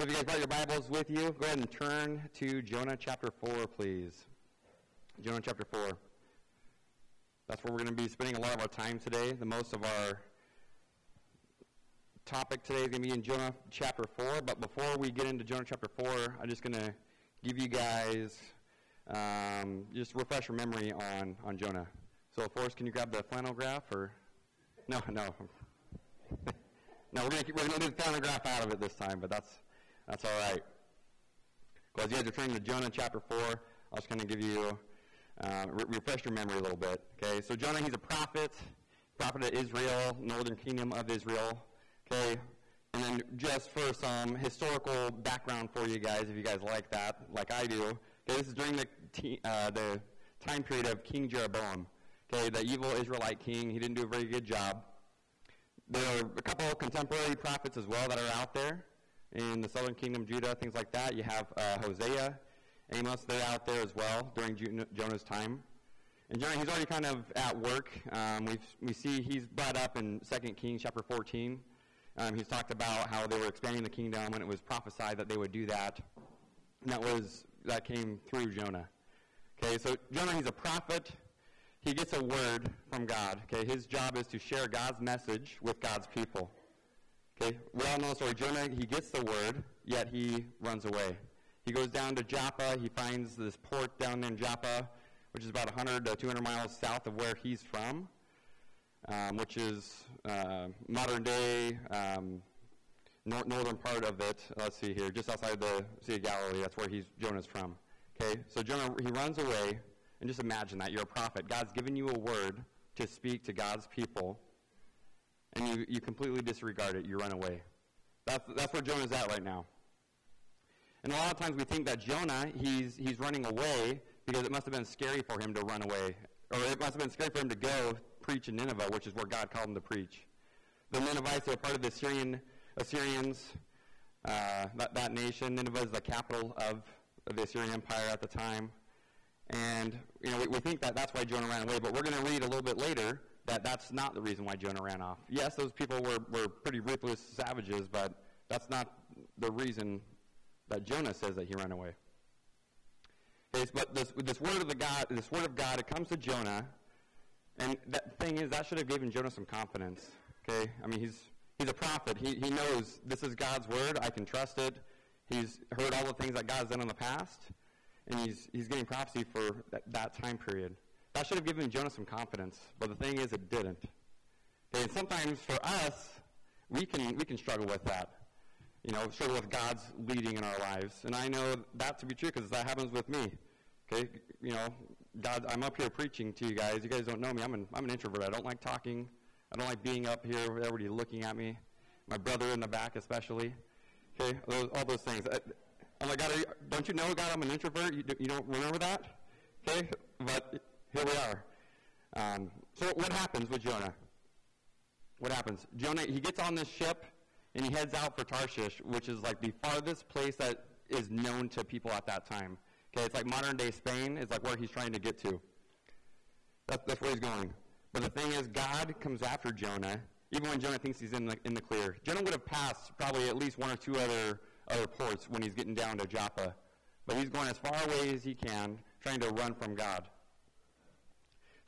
So if you guys brought your Bibles with you, go ahead and turn to Jonah chapter 4, please. Jonah chapter 4. That's where we're going to be spending a lot of our time today. The most of our topic today is going to be in Jonah chapter 4. But before we get into Jonah chapter 4, I'm just going to give you guys um, just refresh your memory on, on Jonah. So, Forrest, can you grab the flannel graph? Or no, no, no. We're going to we're going to leave the flannel graph out of it this time, but that's that's all right. Well, as you guys are turning to Jonah chapter 4, I was going to give you, uh, re- refresh your memory a little bit. Okay, so Jonah, he's a prophet, prophet of Israel, northern kingdom of Israel. Okay, and then just for some historical background for you guys, if you guys like that, like I do. Okay, this is during the, te- uh, the time period of King Jeroboam. Okay, the evil Israelite king. He didn't do a very good job. There are a couple of contemporary prophets as well that are out there in the southern kingdom, Judah, things like that. You have uh, Hosea, Amos, they're out there as well during Jonah's time. And Jonah, he's already kind of at work. Um, we we see he's brought up in 2 Kings chapter 14. Um, he's talked about how they were expanding the kingdom, and it was prophesied that they would do that. And that was that came through Jonah. Okay, so Jonah, he's a prophet. He gets a word from God. Okay, his job is to share God's message with God's people. Okay, we all know the story. Jonah, he gets the word, yet he runs away. He goes down to Joppa. He finds this port down in Joppa, which is about 100 to 200 miles south of where he's from, um, which is uh, modern day um, nor- northern part of it. Let's see here, just outside the Sea of Galilee. That's where he's Jonah's from. Okay, so Jonah he runs away, and just imagine that you're a prophet. God's given you a word to speak to God's people and you, you completely disregard it. You run away. That's, that's where Jonah's at right now. And a lot of times we think that Jonah, he's, he's running away because it must have been scary for him to run away. Or it must have been scary for him to go preach in Nineveh, which is where God called him to preach. The Ninevites are part of the Assyrian, Assyrians, uh, that, that nation. Nineveh is the capital of, of the Assyrian Empire at the time. And, you know, we, we think that that's why Jonah ran away, but we're going to read a little bit later that that's not the reason why Jonah ran off. Yes, those people were, were pretty ruthless savages, but that's not the reason that Jonah says that he ran away. Okay, but this, this word of the God, this word of God, it comes to Jonah, and that thing is that should have given Jonah some confidence. Okay, I mean he's he's a prophet. He he knows this is God's word. I can trust it. He's heard all the things that God's done in the past, and he's he's getting prophecy for that, that time period. That should have given Jonah some confidence, but the thing is, it didn't. Okay, and sometimes for us, we can we can struggle with that. You know, struggle with God's leading in our lives, and I know that to be true because that happens with me. Okay, you know, God, I'm up here preaching to you guys. You guys don't know me. I'm an I'm an introvert. I don't like talking. I don't like being up here. With everybody looking at me. My brother in the back, especially. Okay, those, all those things. I, I'm like, God, you, don't you know, God, I'm an introvert? You, you don't remember that? Okay, but here we are. Um, so what happens with Jonah? What happens? Jonah, he gets on this ship and he heads out for Tarshish, which is like the farthest place that is known to people at that time. Okay, it's like modern day Spain is like where he's trying to get to. That's, that's where he's going. But the thing is, God comes after Jonah, even when Jonah thinks he's in the, in the clear. Jonah would have passed probably at least one or two other, other ports when he's getting down to Joppa. But he's going as far away as he can, trying to run from God.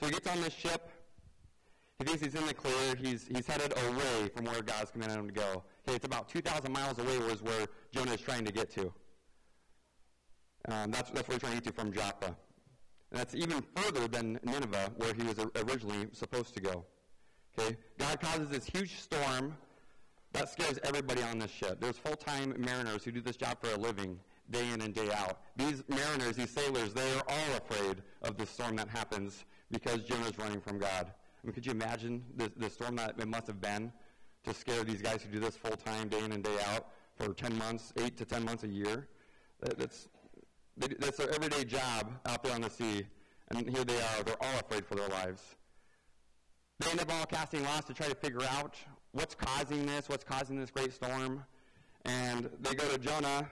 So he gets on this ship. He thinks he's in the clear. He's, he's headed away from where God's commanded him to go. Okay, it's about 2,000 miles away was where Jonah is trying to get to. Um, that's, that's where he's trying to get to from Joppa. And that's even further than Nineveh, where he was originally supposed to go. Okay, God causes this huge storm that scares everybody on this ship. There's full-time mariners who do this job for a living, day in and day out. These mariners, these sailors, they are all afraid of the storm that happens because Jonah's running from God. I mean, could you imagine the, the storm that it must have been to scare these guys who do this full time, day in and day out, for 10 months, 8 to 10 months a year? That's, that's their everyday job out there on the sea. And here they are. They're all afraid for their lives. They end up all casting lots to try to figure out what's causing this, what's causing this great storm. And they go to Jonah,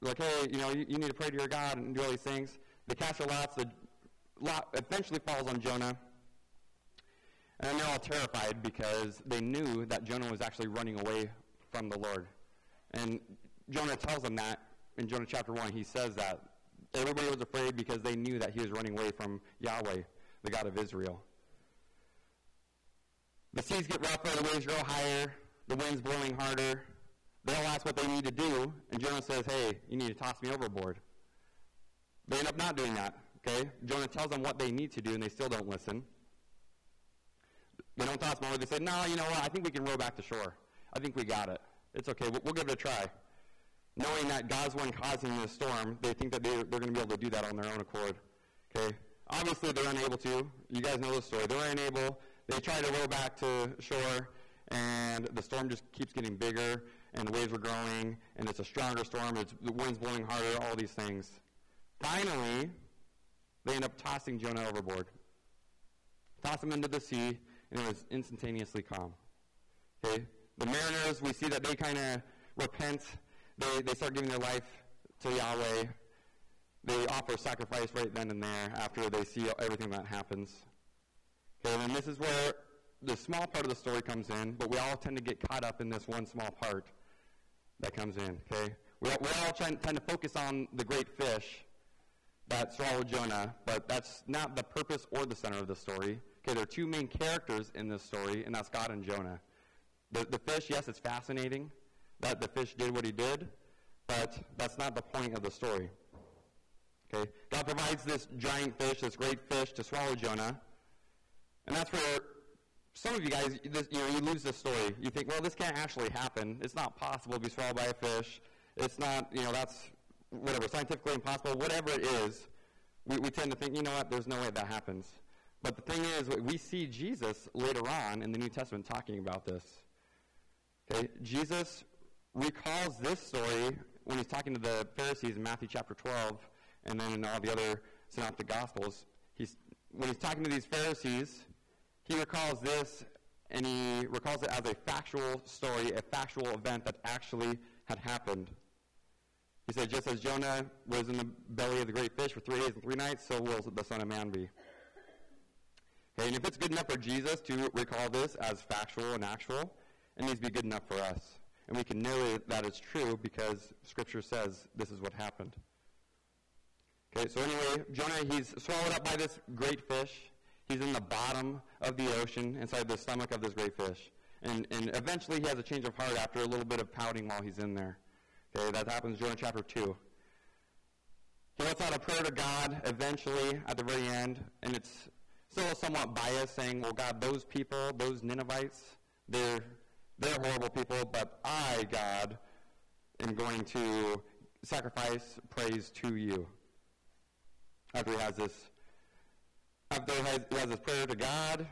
like, hey, you know, you, you need to pray to your God and do all these things. They cast their lots. The lot eventually falls on Jonah. And they're all terrified because they knew that Jonah was actually running away from the Lord. And Jonah tells them that in Jonah chapter 1. He says that everybody was afraid because they knew that he was running away from Yahweh, the God of Israel. The seas get rougher, the waves grow higher, the wind's blowing harder. They all ask what they need to do, and Jonah says, hey, you need to toss me overboard. They end up not doing that, okay? Jonah tells them what they need to do, and they still don't listen. They don't toss over. They say, no, you know what? I think we can row back to shore. I think we got it. It's okay. We'll, we'll give it a try. Knowing that God's one causing the storm, they think that they, they're going to be able to do that on their own accord. Okay? Obviously, they're unable to. You guys know the story. They're unable. They try to row back to shore, and the storm just keeps getting bigger, and the waves are growing, and it's a stronger storm. It's, the wind's blowing harder, all these things. Finally, they end up tossing Jonah overboard. Toss him into the sea, and it was instantaneously calm. Okay? The mariners, we see that they kind of repent. They, they start giving their life to Yahweh. They offer sacrifice right then and there after they see everything that happens. Okay, and this is where the small part of the story comes in, but we all tend to get caught up in this one small part that comes in. Okay, we we all tend, tend to focus on the great fish that swallowed Jonah, but that's not the purpose or the center of the story. Okay, there are two main characters in this story, and that's God and Jonah. The, the fish, yes, it's fascinating that the fish did what he did, but that's not the point of the story. Okay? God provides this giant fish, this great fish, to swallow Jonah. And that's where some of you guys, this, you know, you lose this story. You think, well, this can't actually happen. It's not possible to be swallowed by a fish. It's not, you know, that's whatever, scientifically impossible, whatever it is. We, we tend to think, you know what, there's no way that happens. But the thing is, we see Jesus later on in the New Testament talking about this. Okay? Jesus recalls this story when he's talking to the Pharisees in Matthew chapter 12 and then in all the other synoptic gospels. He's, when he's talking to these Pharisees, he recalls this and he recalls it as a factual story, a factual event that actually had happened. He said, just as Jonah was in the belly of the great fish for three days and three nights, so will the Son of Man be. Okay, and if it's good enough for Jesus to recall this as factual and actual, it needs to be good enough for us. And we can know that it's true because Scripture says this is what happened. Okay, so anyway, Jonah, he's swallowed up by this great fish. He's in the bottom of the ocean, inside the stomach of this great fish. And, and eventually he has a change of heart after a little bit of pouting while he's in there. Okay, that happens Jonah chapter 2. He lets out a prayer to God eventually at the very end, and it's still somewhat biased, saying, well, God, those people, those Ninevites, they're they're horrible people, but I, God, am going to sacrifice praise to you. After he has this, after he has, he has this prayer to God,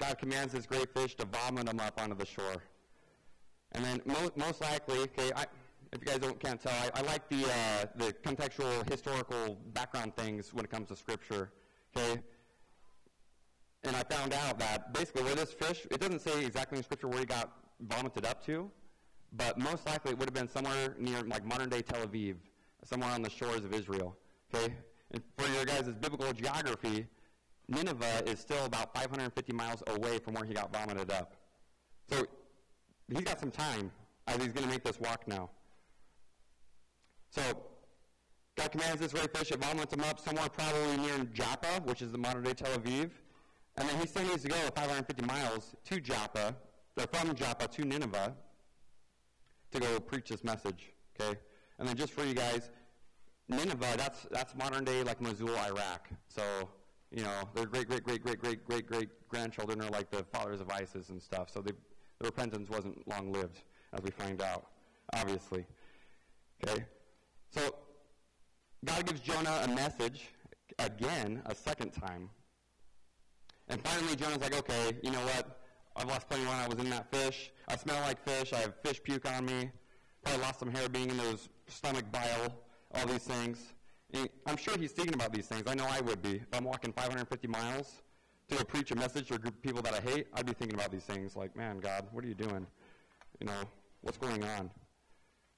God commands this great fish to vomit him up onto the shore. And then most, most likely, okay, I, if you guys don't, can't tell, I, I like the, uh, the contextual, historical background things when it comes to Scripture. Okay, and I found out that basically where this fish, it doesn't say exactly in Scripture where he got vomited up to, but most likely it would have been somewhere near like modern day Tel Aviv, somewhere on the shores of Israel. Okay? And for your guys' biblical geography, Nineveh is still about 550 miles away from where he got vomited up. So he's got some time as he's going to make this walk now. So God commands this great fish, it vomits him up somewhere probably near Joppa, which is the modern day Tel Aviv. And then he still needs to go 550 miles to Joppa they're from Joppa to Nineveh to go preach this message. Okay? And then just for you guys, Nineveh, that's that's modern day like Mosul, Iraq. So, you know, their great great great great great great great grandchildren are like the fathers of ISIS and stuff. So the repentance wasn't long lived, as we find out, obviously. Okay? So God gives Jonah a message again, a second time. And finally Jonah's like, okay, you know what? I've lost plenty when I was in that fish. I smell like fish. I have fish puke on me. Probably lost some hair being in those stomach bile, all these things. And I'm sure he's thinking about these things. I know I would be. If I'm walking 550 miles to preach a message to a group of people that I hate, I'd be thinking about these things like, man, God, what are you doing? You know, what's going on?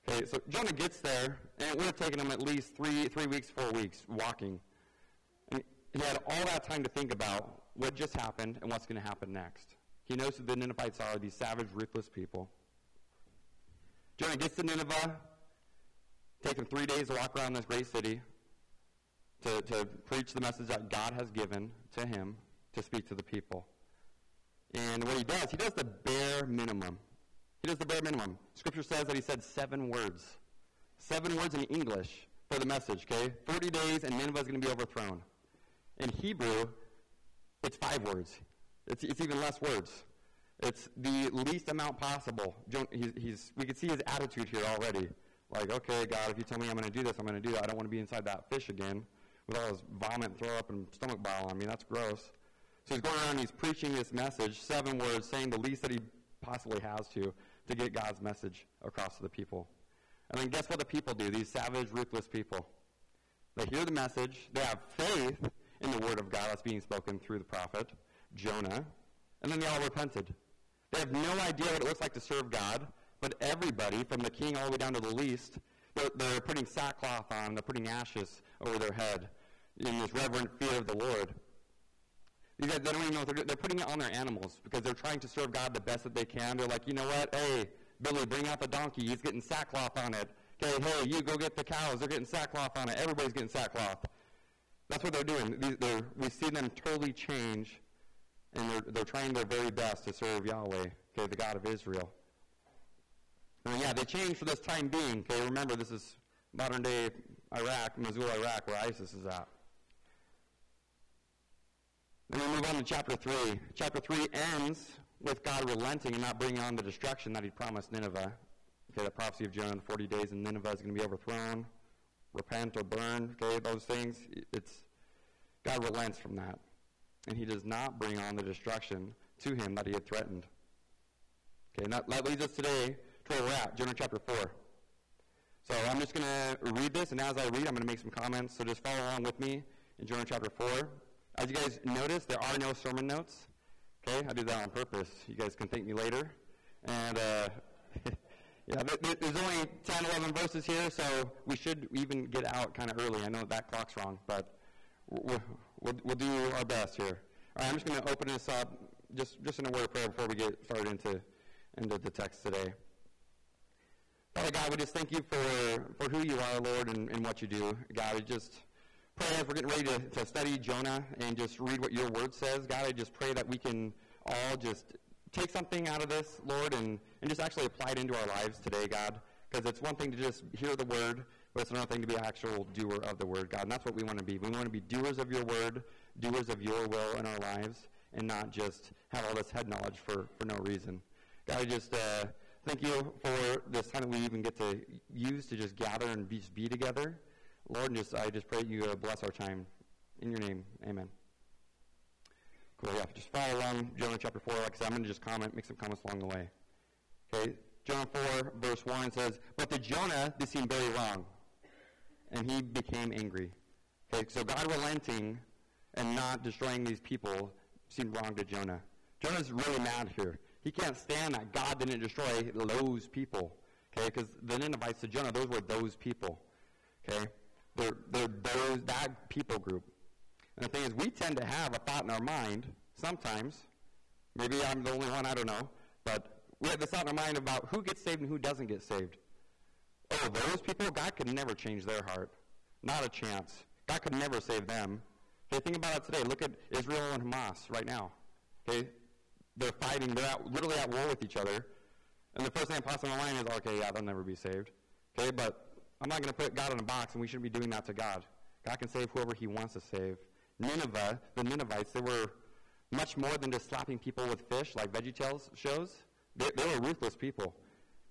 Okay, so Jonah gets there, and it would have taken him at least three, three weeks, four weeks walking. And he had all that time to think about what just happened and what's going to happen next. He knows who the Ninevites are, these savage, ruthless people. Jonah gets to Nineveh. takes him three days to walk around this great city, to, to preach the message that God has given to him to speak to the people. And what he does, he does the bare minimum. He does the bare minimum. Scripture says that he said seven words. Seven words in English for the message, okay? 40 days and Nineveh is going to be overthrown. In Hebrew, it's five words. It's, it's even less words. It's the least amount possible. He's, he's, we can see his attitude here already. Like, okay, God, if you tell me I'm going to do this, I'm going to do that. I don't want to be inside that fish again with all his vomit, throw up, and stomach bile on me. That's gross. So he's going around, he's preaching this message, seven words, saying the least that he possibly has to, to get God's message across to the people. And then guess what the people do, these savage, ruthless people? They hear the message, they have faith in the word of God that's being spoken through the prophet, Jonah, and then they all repented. They have no idea what it looks like to serve God, but everybody, from the king all the way down to the least, they're, they're putting sackcloth on, they're putting ashes over their head in this reverent fear of the Lord. These guys, they don't even know what they're doing. They're putting it on their animals because they're trying to serve God the best that they can. They're like, you know what? Hey, Billy, bring out the donkey. He's getting sackcloth on it. Okay, hey, you go get the cows. They're getting sackcloth on it. Everybody's getting sackcloth. That's what they're doing. These, we see them totally change, and they're, they're trying their very best to serve Yahweh, okay, the God of Israel. And yeah, they changed for this time being. Okay, remember this is modern day Iraq, Mosul, Iraq, where ISIS is at. Then we move on to chapter 3. Chapter 3 ends with God relenting and not bringing on the destruction that he promised Nineveh. Okay, the prophecy of Jonah in 40 days and Nineveh is going to be overthrown. Repent or burn, okay, those things. It's God relents from that. And he does not bring on the destruction to him that he had threatened. Okay, and that, that leads us today to where we're at, Jonah chapter 4. So I'm just going to read this, and as I read, I'm going to make some comments. So just follow along with me in Jonah chapter 4. As you guys notice, there are no sermon notes. Okay, I did that on purpose. You guys can thank me later. And uh, yeah, there's only 10, 11 verses here, so we should even get out kind of early. I know that clock's wrong, but we'll, we'll, we'll do our best here. All right, I'm just going to open this up just, just in a word of prayer before we get started into, into the text today. Father God, we just thank you for, for who you are, Lord, and, and what you do. God, we just pray as we're getting ready to, to study Jonah and just read what your word says. God, I just pray that we can all just take something out of this, Lord, and, and just actually apply it into our lives today, God. Because it's one thing to just hear the word, but it's another thing to be an actual doer of the word, God. And that's what we want to be. We want to be doers of your word, doers of your will in our lives, and not just have all this head knowledge for, for no reason. God, I just uh, thank you for this time that we even get to use to just gather and be, just be together. Lord, just I just pray you uh, bless our time. In your name, amen. Cool, yeah. Just follow along Jonah chapter 4. Like I said, I'm going to just comment, make some comments along the way. Okay, Jonah 4, verse 1 says, But to Jonah, this seemed very wrong, and he became angry. Okay, so God relenting and not destroying these people seemed wrong to Jonah. Jonah's really mad here. He can't stand that God didn't destroy those people. Okay, because the Ninevites to Jonah, those were those people. Okay, they're, they're those, that people group. And the thing is, we tend to have a thought in our mind sometimes. Maybe I'm the only one, I don't know. But we have this thought in our mind about who gets saved and who doesn't get saved. Oh, those people, God could never change their heart. Not a chance. God could never save them. Okay, think about it today. Look at Israel and Hamas right now. Okay, they're fighting. They're at, literally at war with each other. And the first thing that pops in my mind is, okay, yeah, they'll never be saved. Okay, but I'm not going to put God in a box, and we shouldn't be doing that to God. God can save whoever he wants to save. Nineveh, the Ninevites, they were much more than just slapping people with fish like VeggieTales shows. They, they were ruthless people.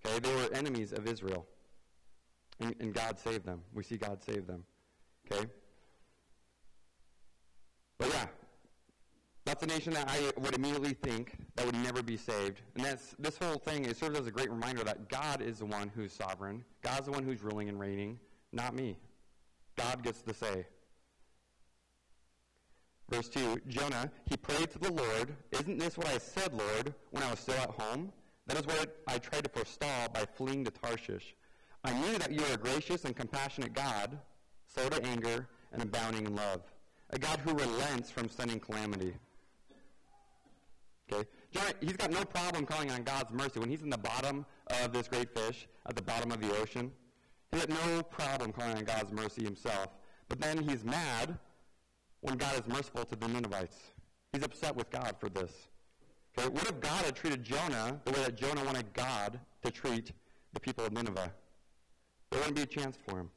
Okay, they were enemies of Israel. And, and God saved them. We see God save them. Okay? But yeah, that's a nation that I would immediately think that would never be saved. And that's, this whole thing it serves as a great reminder that God is the one who's sovereign. God's the one who's ruling and reigning, not me. God gets the say. Verse 2 Jonah, he prayed to the Lord, Isn't this what I said, Lord, when I was still at home? That is what I tried to forestall by fleeing to Tarshish. I knew that you are a gracious and compassionate God, slow to anger and abounding in love, a God who relents from sending calamity. He's got no problem calling on God's mercy. When he's in the bottom of this great fish, at the bottom of the ocean, He had no problem calling on God's mercy himself. But then he's mad when God is merciful to the Ninevites. He's upset with God for this. Okay, what if God had treated Jonah the way that Jonah wanted God to treat the people of Nineveh? There wouldn't be a chance for him.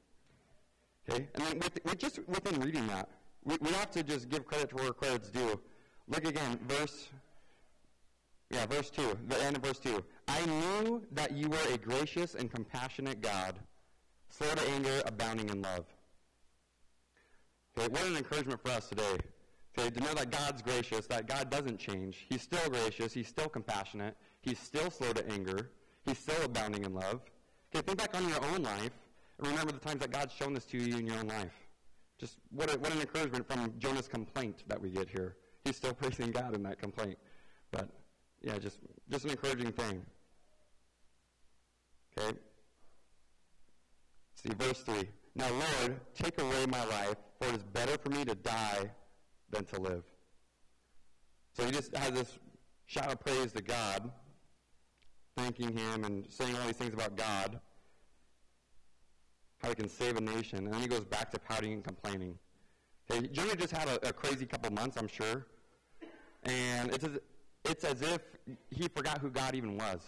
Okay, and then with, with just within reading that, we, we have to just give credit to where credit's due. Look again, verse, yeah, verse 2, the end of verse 2. I knew that you were a gracious and compassionate God, slow to anger, abounding in love. Okay, what an encouragement for us today. Okay, to know that God's gracious, that God doesn't change. He's still gracious, He's still compassionate, He's still slow to anger, He's still abounding in love. Okay, think back on your own life and remember the times that God's shown this to you in your own life. Just what, a, what an encouragement from Jonah's complaint that we get here. He's still praising God in that complaint. Yeah, just just an encouraging thing. Okay. See verse three. Now Lord, take away my life, for it is better for me to die than to live. So he just has this shout of praise to God, thanking him and saying all these things about God how he can save a nation. And then he goes back to pouting and complaining. Okay, Jonah just had a, a crazy couple months, I'm sure. And it's it's as if he forgot who God even was.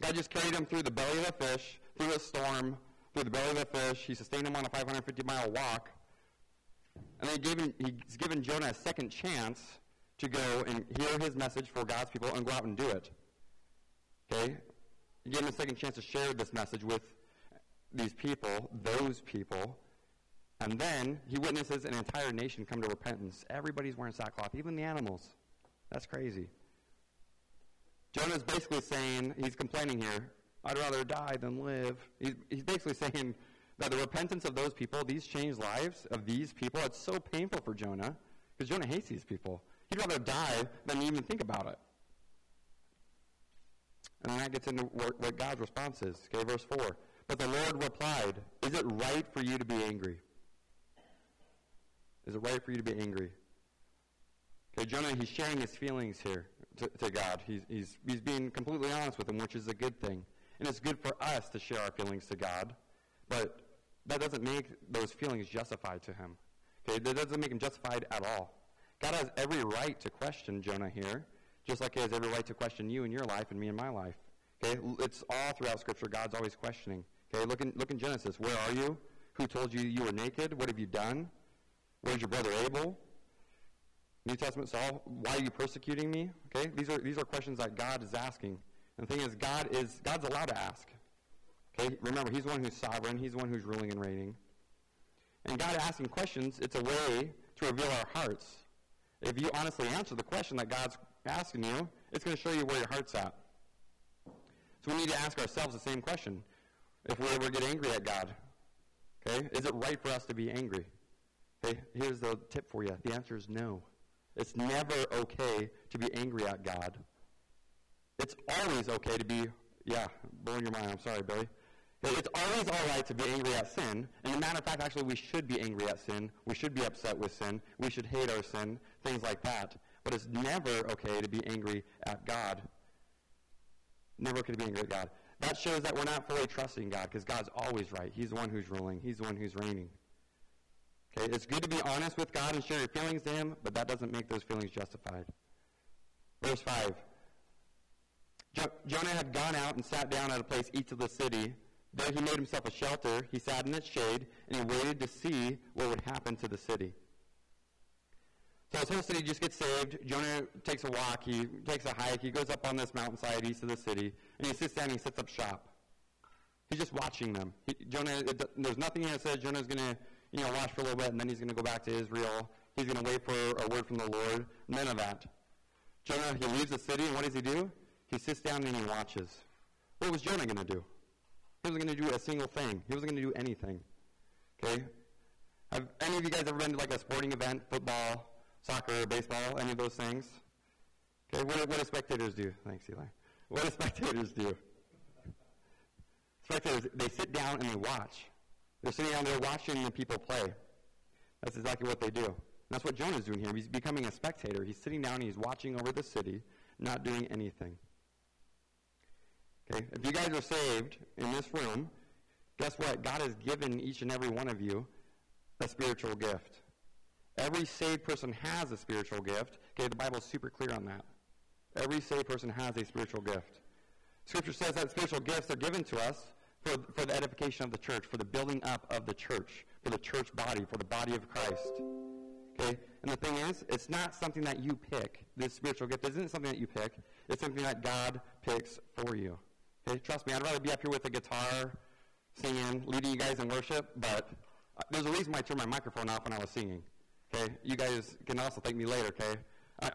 God just carried him through the belly of the fish, through a storm, through the belly of the fish. He sustained him on a 550 mile walk. And then he gave him, he's given Jonah a second chance to go and hear his message for God's people and go out and do it. Okay? He gave him a second chance to share this message with these people, those people, and then he witnesses an entire nation come to repentance. Everybody's wearing sackcloth, even the animals. That's crazy. Jonah's basically saying, he's complaining here, I'd rather die than live. He's, he's basically saying that the repentance of those people, these changed lives of these people, it's so painful for Jonah because Jonah hates these people. He'd rather die than even think about it. And then that gets into what, what God's response is. Okay, verse 4. But the Lord replied, Is it right for you to be angry? Is it right for you to be angry? Okay, Jonah, he's sharing his feelings here to, to God. He's, he's, he's being completely honest with him, which is a good thing. And it's good for us to share our feelings to God, but that doesn't make those feelings justified to him. Okay, that doesn't make him justified at all. God has every right to question Jonah here, just like he has every right to question you in your life and me in my life. Okay, it's all throughout Scripture. God's always questioning. Okay, look in, look in Genesis. Where are you? Who told you you were naked? What have you done? Where's your brother Abel? New Testament Saul, why are you persecuting me? Okay, these are these are questions that God is asking. And the thing is, God is God's allowed to ask. Okay, remember, He's the one who's sovereign. He's the one who's ruling and reigning. And God asking questions, it's a way to reveal our hearts. If you honestly answer the question that God's asking you, it's going to show you where your heart's at. So we need to ask ourselves the same question if we ever get angry at God. Okay? Is it right for us to be angry? Okay, here's the tip for you. The answer is no. It's never okay to be angry at God. It's always okay to be, yeah, blowing your mind. I'm sorry, Billy. It's always all right to be angry at sin. And a matter of fact, actually, we should be angry at sin. We should be upset with sin. We should hate our sin, things like that. But it's never okay to be angry at God. Never okay to be angry at God. That shows that we're not fully trusting God because God's always right. He's the one who's ruling. He's the one who's reigning. Okay, it's good to be honest with God and share your feelings to Him, but that doesn't make those feelings justified. Verse 5. Jo- Jonah had gone out and sat down at a place east of the city. There he made himself a shelter. He sat in its shade, and he waited to see what would happen to the city. So his whole city just gets saved. Jonah takes a walk. He takes a hike. He goes up on this mountainside east of the city, and he sits down and he sets up shop. He's just watching them. He, Jonah, it, there's nothing here that says Jonah's going to, you know, watch for a little bit, and then he's going to go back to Israel. He's going to wait for a word from the Lord. None of that. Jonah, he leaves the city, and what does he do? He sits down and he watches. What was Jonah going to do? He wasn't going to do a single thing. He wasn't going to do anything. Okay? Have any of you guys ever been to like a sporting event, football, soccer, baseball, any of those things? Okay, what, what do spectators do? Thanks, Eli. What do spectators do? Spectators, they sit down and they watch. They're sitting down there watching the people play. That's exactly what they do. And that's what Jonah's doing here. He's becoming a spectator. He's sitting down and he's watching over the city, not doing anything. Okay, if you guys are saved in this room, guess what? God has given each and every one of you a spiritual gift. Every saved person has a spiritual gift. Okay, the Bible is super clear on that. Every saved person has a spiritual gift. Scripture says that spiritual gifts are given to us for, for the edification of the church, for the building up of the church, for the church body, for the body of Christ. Okay? And the thing is, it's not something that you pick. This spiritual gift isn't something that you pick. It's something that God picks for you. Okay? Trust me, I'd rather be up here with a guitar, singing, leading you guys in worship, but uh, there's a reason why I turned my microphone off when I was singing. Okay? You guys can also thank me later, okay? I,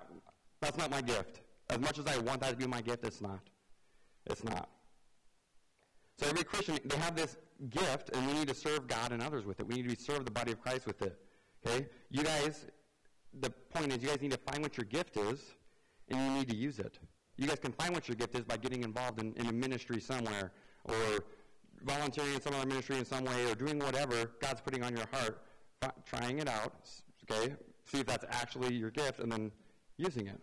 that's not my gift. As much as I want that to be my gift, it's not. It's not. So every Christian, they have this gift, and we need to serve God and others with it. We need to serve the body of Christ with it. Okay? You guys, the point is, you guys need to find what your gift is, and you need to use it. You guys can find what your gift is by getting involved in, in a ministry somewhere, or volunteering in some other ministry in some way, or doing whatever God's putting on your heart, trying it out, okay? See if that's actually your gift, and then using it.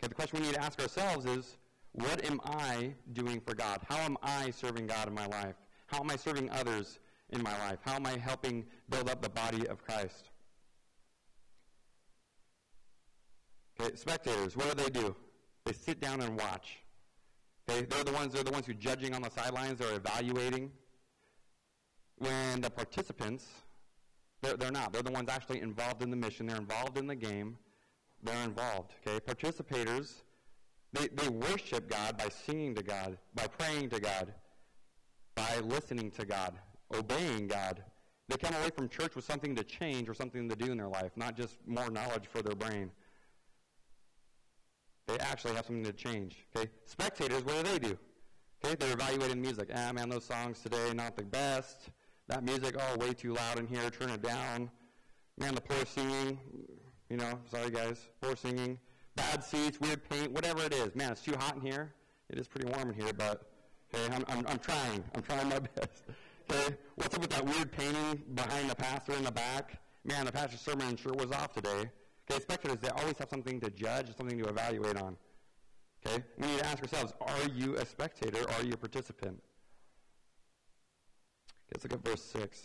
Okay, the question we need to ask ourselves is, what am I doing for God? How am I serving God in my life? How am I serving others in my life? How am I helping build up the body of Christ? Okay, spectators, what do they do? They sit down and watch. Okay, they're the ones they're the ones who are judging on the sidelines, they're evaluating. When the participants, they're, they're not. They're the ones actually involved in the mission. They're involved in the game. They're involved. Okay, participators, they, they worship God by singing to God, by praying to God, by listening to God, obeying God. They come away from church with something to change or something to do in their life, not just more knowledge for their brain. They actually have something to change. Okay? Spectators, what do they do? Okay, they're evaluating music. Ah, man, those songs today not the best. That music, oh, way too loud in here. Turn it down. Man, the poor singing. You know, sorry guys, poor singing. Bad seats, weird paint, whatever it is. Man, it's too hot in here. It is pretty warm in here, but okay, I'm, I'm, I'm trying. I'm trying my best. Okay, what's up with that weird painting behind the pastor in the back? Man, the pastor's sermon sure was off today. Okay, spectators, they always have something to judge, something to evaluate on. Okay, we need to ask ourselves, are you a spectator or are you a participant? Okay, let's look at verse 6.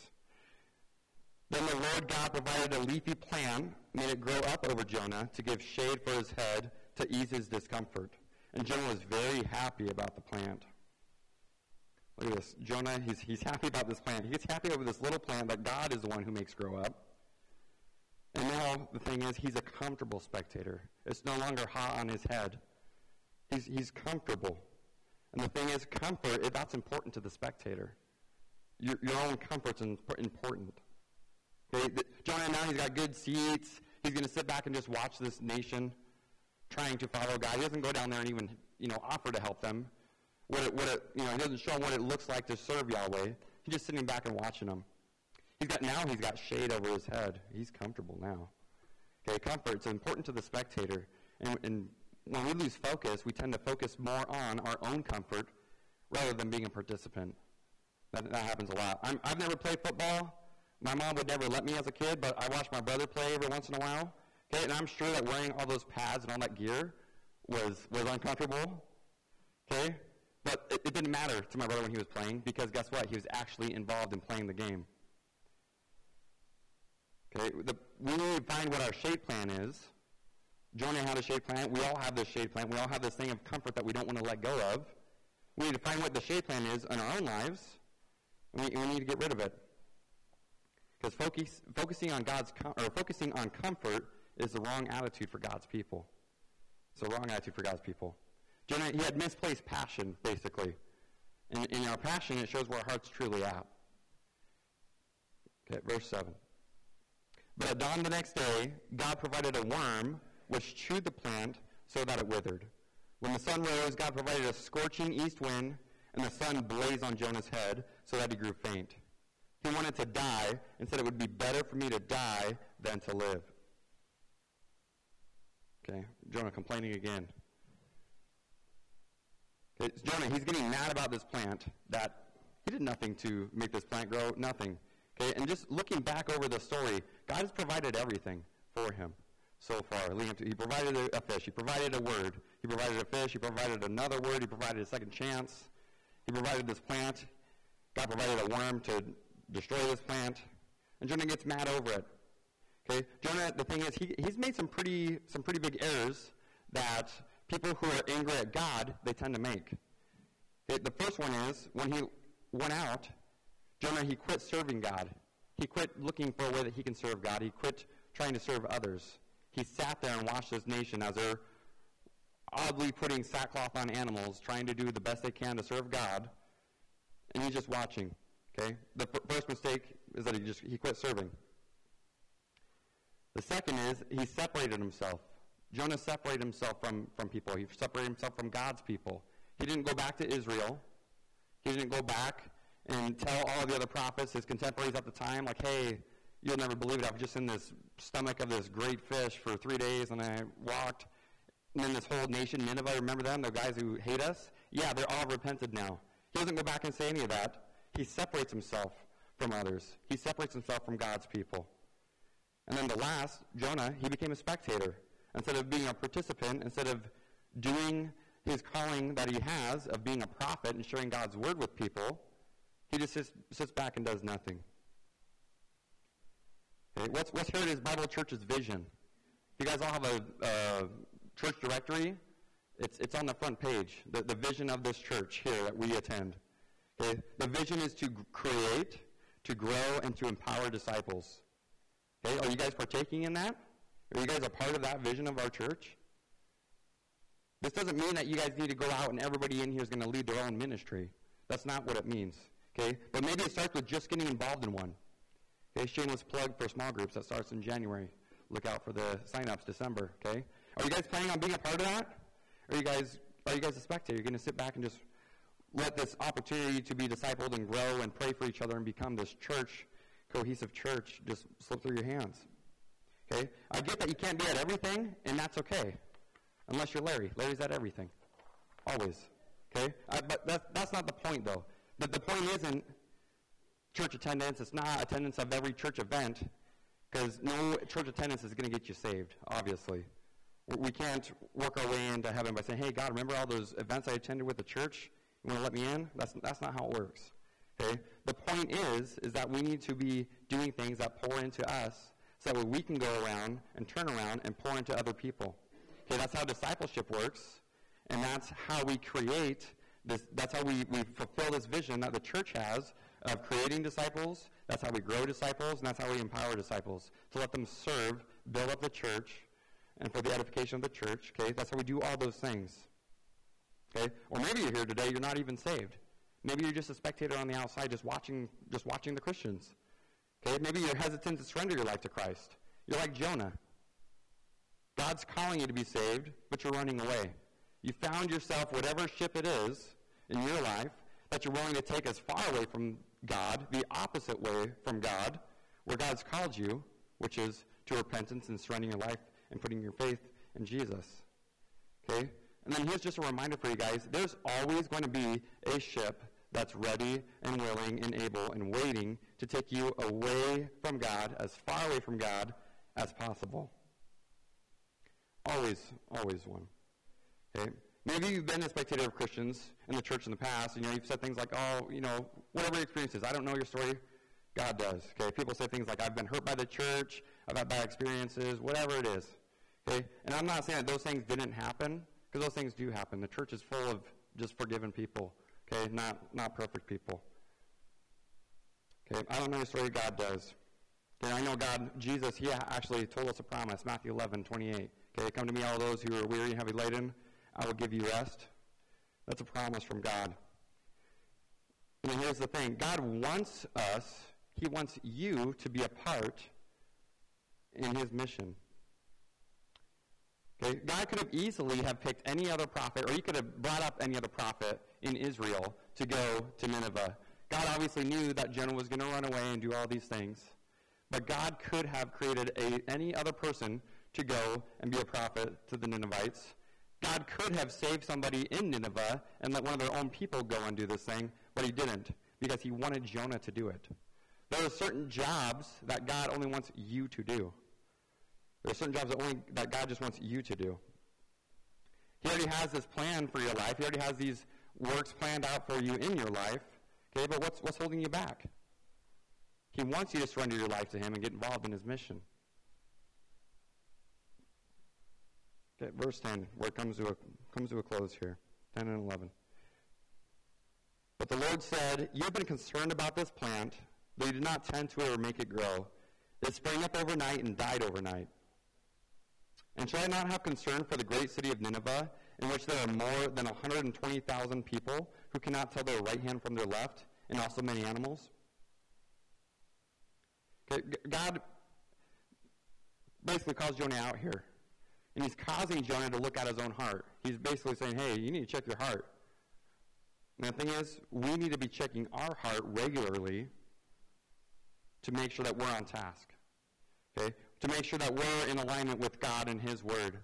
Then the Lord God provided a leafy plant, made it grow up over Jonah to give shade for his head to ease his discomfort. And Jonah was very happy about the plant. Look at this. Jonah, he's, he's happy about this plant. He gets happy over this little plant that God is the one who makes grow up. And now the thing is, he's a comfortable spectator. It's no longer hot on his head. He's, he's comfortable. And the thing is, comfort, that's important to the spectator. Your, your own comfort's important. Okay? Jonah now, he's got good seats. He's going to sit back and just watch this nation trying to follow God. He doesn't go down there and even, you know, offer to help them. What it, what it, you know, he doesn't show them what it looks like to serve Yahweh. He's just sitting back and watching them. He's got now he's got shade over his head. He's comfortable now. Okay, comfort. It's important to the spectator. And, and when we lose focus, we tend to focus more on our own comfort rather than being a participant. That, that happens a lot. i have never played football. My mom would never let me as a kid, but I watched my brother play every once in a while. Okay, and I'm sure that wearing all those pads and all that gear was, was uncomfortable. Okay? But it, it didn't matter to my brother when he was playing because guess what? He was actually involved in playing the game. Okay, the, we need to find what our shade plan is. Jonah had a shade plan. We all have this shade plan. We all have this thing of comfort that we don't want to let go of. We need to find what the shade plan is in our own lives, and we, and we need to get rid of it. Because focus, focusing on God's com- or focusing on comfort is the wrong attitude for God's people. It's the wrong attitude for God's people. Jonah, he had misplaced passion, basically. In, in our passion, it shows where our heart's truly at. Okay, verse 7. But at dawn the next day, God provided a worm which chewed the plant so that it withered. When the sun rose, God provided a scorching east wind, and the sun blazed on Jonah's head so that he grew faint. He wanted to die and said it would be better for me to die than to live. Okay, Jonah complaining again. Okay, Jonah, he's getting mad about this plant that he did nothing to make this plant grow, nothing. Okay, and just looking back over the story, God has provided everything for him so far. He provided a fish. He provided a word. He provided a fish. He provided another word. He provided a second chance. He provided this plant. God provided a worm to destroy this plant. And Jonah gets mad over it. Okay? Jonah, the thing is, he, he's made some pretty, some pretty big errors that people who are angry at God, they tend to make. The first one is, when he went out, Jonah, he quit serving God. He quit looking for a way that he can serve God. He quit trying to serve others. He sat there and watched his nation as they're oddly putting sackcloth on animals, trying to do the best they can to serve God, and he's just watching. Okay? The first mistake is that he just he quit serving. The second is he separated himself. Jonah separated himself from, from people. He separated himself from God's people. He didn't go back to Israel. He didn't go back and tell all the other prophets, his contemporaries at the time, like, hey, you'll never believe it. I was just in this stomach of this great fish for three days, and I walked. And then this whole nation, Nineveh, remember them, the guys who hate us? Yeah, they're all repented now. He doesn't go back and say any of that. He separates himself from others. He separates himself from God's people. And then the last, Jonah, he became a spectator. Instead of being a participant, instead of doing his calling that he has of being a prophet and sharing God's word with people, he just sits, sits back and does nothing. Okay, what's, what's is Bible Church's vision. If you guys all have a church directory, it's, it's on the front page, the, the vision of this church here that we attend. Okay? The vision is to create, to grow, and to empower disciples. Okay? Are you guys partaking in that? Are you guys a part of that vision of our church? This doesn't mean that you guys need to go out and everybody in here is going to lead their own ministry. That's not what it means. Okay? But maybe it starts with just getting involved in one. Okay, shameless plug for small groups that starts in January. Look out for the sign-ups December, okay? Are you guys planning on being a part of that? Are you guys are you guys a spectator? You're going to sit back and just let this opportunity to be discipled and grow and pray for each other and become this church, cohesive church, just slip through your hands. Okay? I get that you can't be at everything, and that's okay. Unless you're Larry. Larry's at everything. Always. Okay? I, but that's, that's not the point, though. The, the point isn't church attendance. It's not attendance of every church event, because no church attendance is going to get you saved, obviously. We can't work our way into heaven by saying, hey, God, remember all those events I attended with the church? You want to let me in? That's, that's not how it works. Okay? The point is, is that we need to be doing things that pour into us so that we can go around and turn around and pour into other people. Okay, that's how discipleship works, and that's how we create this, that's how we, we fulfill this vision that the church has of creating disciples. That's how we grow disciples, and that's how we empower disciples to let them serve, build up the church, and for the edification of the church. Okay, that's how we do all those things. Okay, or maybe you're here today, you're not even saved. Maybe you're just a spectator on the outside, just watching, just watching the Christians. Okay, maybe you're hesitant to surrender your life to Christ. You're like Jonah. God's calling you to be saved, but you're running away. You found yourself, whatever ship it is in your life, that you're willing to take as far away from God, the opposite way from God, where God's called you, which is to repentance and surrendering your life and putting your faith in Jesus. Okay? And then here's just a reminder for you guys there's always going to be a ship that's ready and willing and able and waiting to take you away from God, as far away from God as possible. Always, always one. Okay? Maybe you've been a spectator of Christians in the church in the past, and you know, you've said things like, oh, you know, whatever your experience is, I don't know your story, God does. Okay? People say things like, I've been hurt by the church, I've had bad experiences, whatever it is. Okay? And I'm not saying that those things didn't happen, because those things do happen. The church is full of just forgiven people, okay? Not, not perfect people. Okay? I don't know your story, God does. Okay? I know God, Jesus, He actually told us a promise, Matthew 11, 28. Okay? Come to me, all those who are weary and heavy laden I will give you rest. That's a promise from God. And here's the thing God wants us, He wants you to be a part in His mission. Okay? God could have easily have picked any other prophet, or He could have brought up any other prophet in Israel to go to Nineveh. God obviously knew that Jonah was going to run away and do all these things. But God could have created a, any other person to go and be a prophet to the Ninevites God could have saved somebody in Nineveh and let one of their own people go and do this thing, but he didn't because he wanted Jonah to do it. There are certain jobs that God only wants you to do. There are certain jobs that, only, that God just wants you to do. He already has this plan for your life. He already has these works planned out for you in your life. Okay, but what's, what's holding you back? He wants you to surrender your life to him and get involved in his mission. Okay, verse 10, where it comes to a, comes to a close here. 10 and 11. But the Lord said, You have been concerned about this plant, though you did not tend to it or make it grow. It sprang up overnight and died overnight. And shall I not have concern for the great city of Nineveh, in which there are more than 120,000 people who cannot tell their right hand from their left, and also many animals? God basically calls Jonah out here. And he's causing Jonah to look at his own heart. He's basically saying, hey, you need to check your heart. And the thing is, we need to be checking our heart regularly to make sure that we're on task. Okay? To make sure that we're in alignment with God and His Word.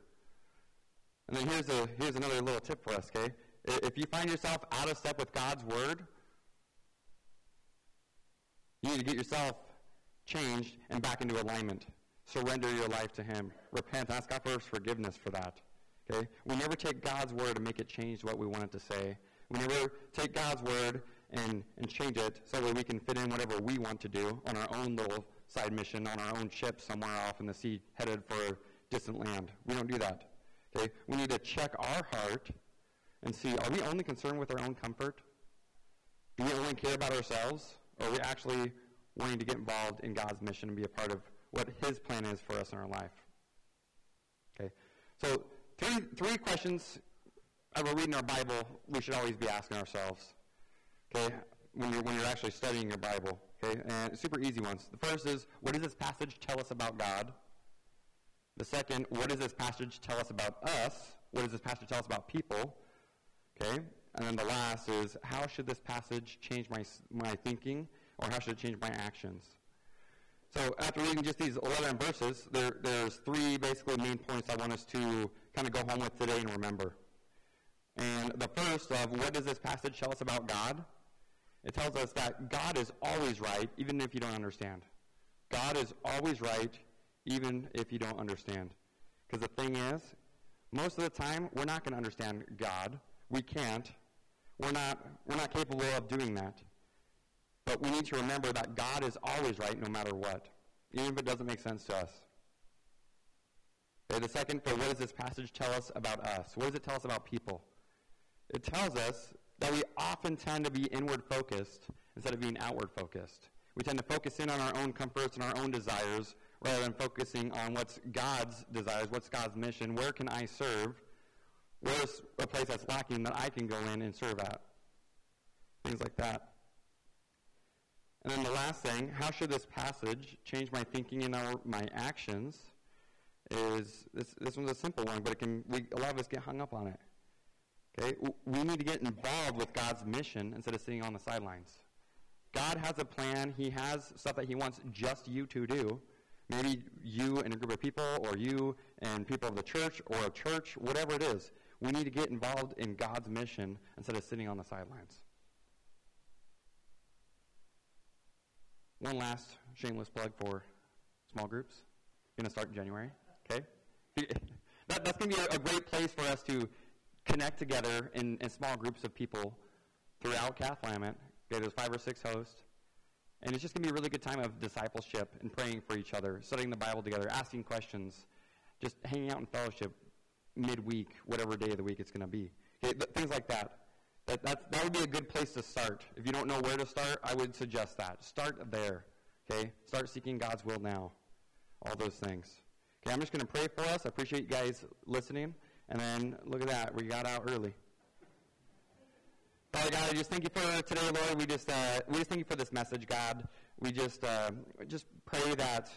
And then here's, a, here's another little tip for us, okay? If you find yourself out of step with God's Word, you need to get yourself changed and back into alignment. Surrender your life to Him. Repent. Ask God for forgiveness for that. Okay? We never take God's Word and make it change what we want it to say. We never take God's Word and, and change it so that we can fit in whatever we want to do on our own little side mission, on our own ship somewhere off in the sea headed for distant land. We don't do that. Okay? We need to check our heart and see, are we only concerned with our own comfort? Do we only care about ourselves? Or are we actually wanting to get involved in God's mission and be a part of what his plan is for us in our life? Okay? So three, three questions as we're reading our Bible, we should always be asking ourselves. Okay? When you're, when you're actually studying your Bible. Okay? And super easy ones. The first is, what does this passage tell us about God? The second, what does this passage tell us about us? What does this passage tell us about people? Okay? And then the last is, how should this passage change my, my thinking, or how should it change my actions? So after reading just these 11 verses, there, there's three basically main points I want us to kind of go home with today and remember. And the first of, what does this passage tell us about God? It tells us that God is always right, even if you don't understand. God is always right, even if you don't understand. Because the thing is, most of the time, we're not going to understand God. We can't. We're not, we're not capable of doing that. But we need to remember that God is always right no matter what, even if it doesn't make sense to us. Okay, the second, for what does this passage tell us about us? What does it tell us about people? It tells us that we often tend to be inward focused instead of being outward focused. We tend to focus in on our own comforts and our own desires rather than focusing on what's God's desires, what's God's mission, where can I serve, where's a place that's lacking that I can go in and serve at. Things like that. And then the last thing, how should this passage change my thinking and our, my actions? Is this, this one's a simple one, but it can we, a lot of us get hung up on it. Okay? We need to get involved with God's mission instead of sitting on the sidelines. God has a plan. He has stuff that he wants just you to do. Maybe you and a group of people, or you and people of the church, or a church, whatever it is. We need to get involved in God's mission instead of sitting on the sidelines. One last shameless plug for small groups. Going to start in January. Okay? that, that's going to be a, a great place for us to connect together in, in small groups of people throughout Cathlamet. Okay, there's five or six hosts. And it's just going to be a really good time of discipleship and praying for each other, studying the Bible together, asking questions, just hanging out in fellowship midweek, whatever day of the week it's going to be. Okay, th- things like that. That, that. that would be a good place to start. If you don't know where to start, I would suggest that. Start there. Okay? Start seeking God's will now. All those things. Okay, I'm just going to pray for us. I appreciate you guys listening. And then look at that, we got out early. Father God, I just thank you for today, Lord. We just uh, we just thank you for this message, God. We just uh, just pray that,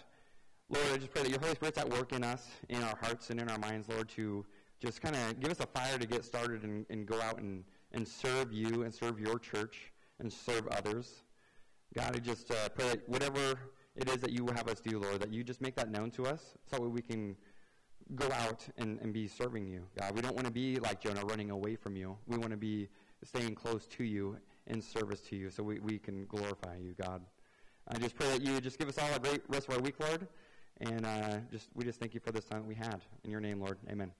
Lord, I just pray that your Holy Spirit's at work in us, in our hearts and in our minds, Lord, to just kind of give us a fire to get started and, and go out and, and serve you and serve your church and serve others. God, I just uh, pray that whatever it is that you will have us do, Lord, that you just make that known to us so that we can go out and, and be serving you, God. We don't want to be like Jonah running away from you. We want to be staying close to you in service to you so we, we can glorify you, God. I just pray that you just give us all a great rest of our week, Lord. And uh, just we just thank you for this time we had. In your name, Lord. Amen.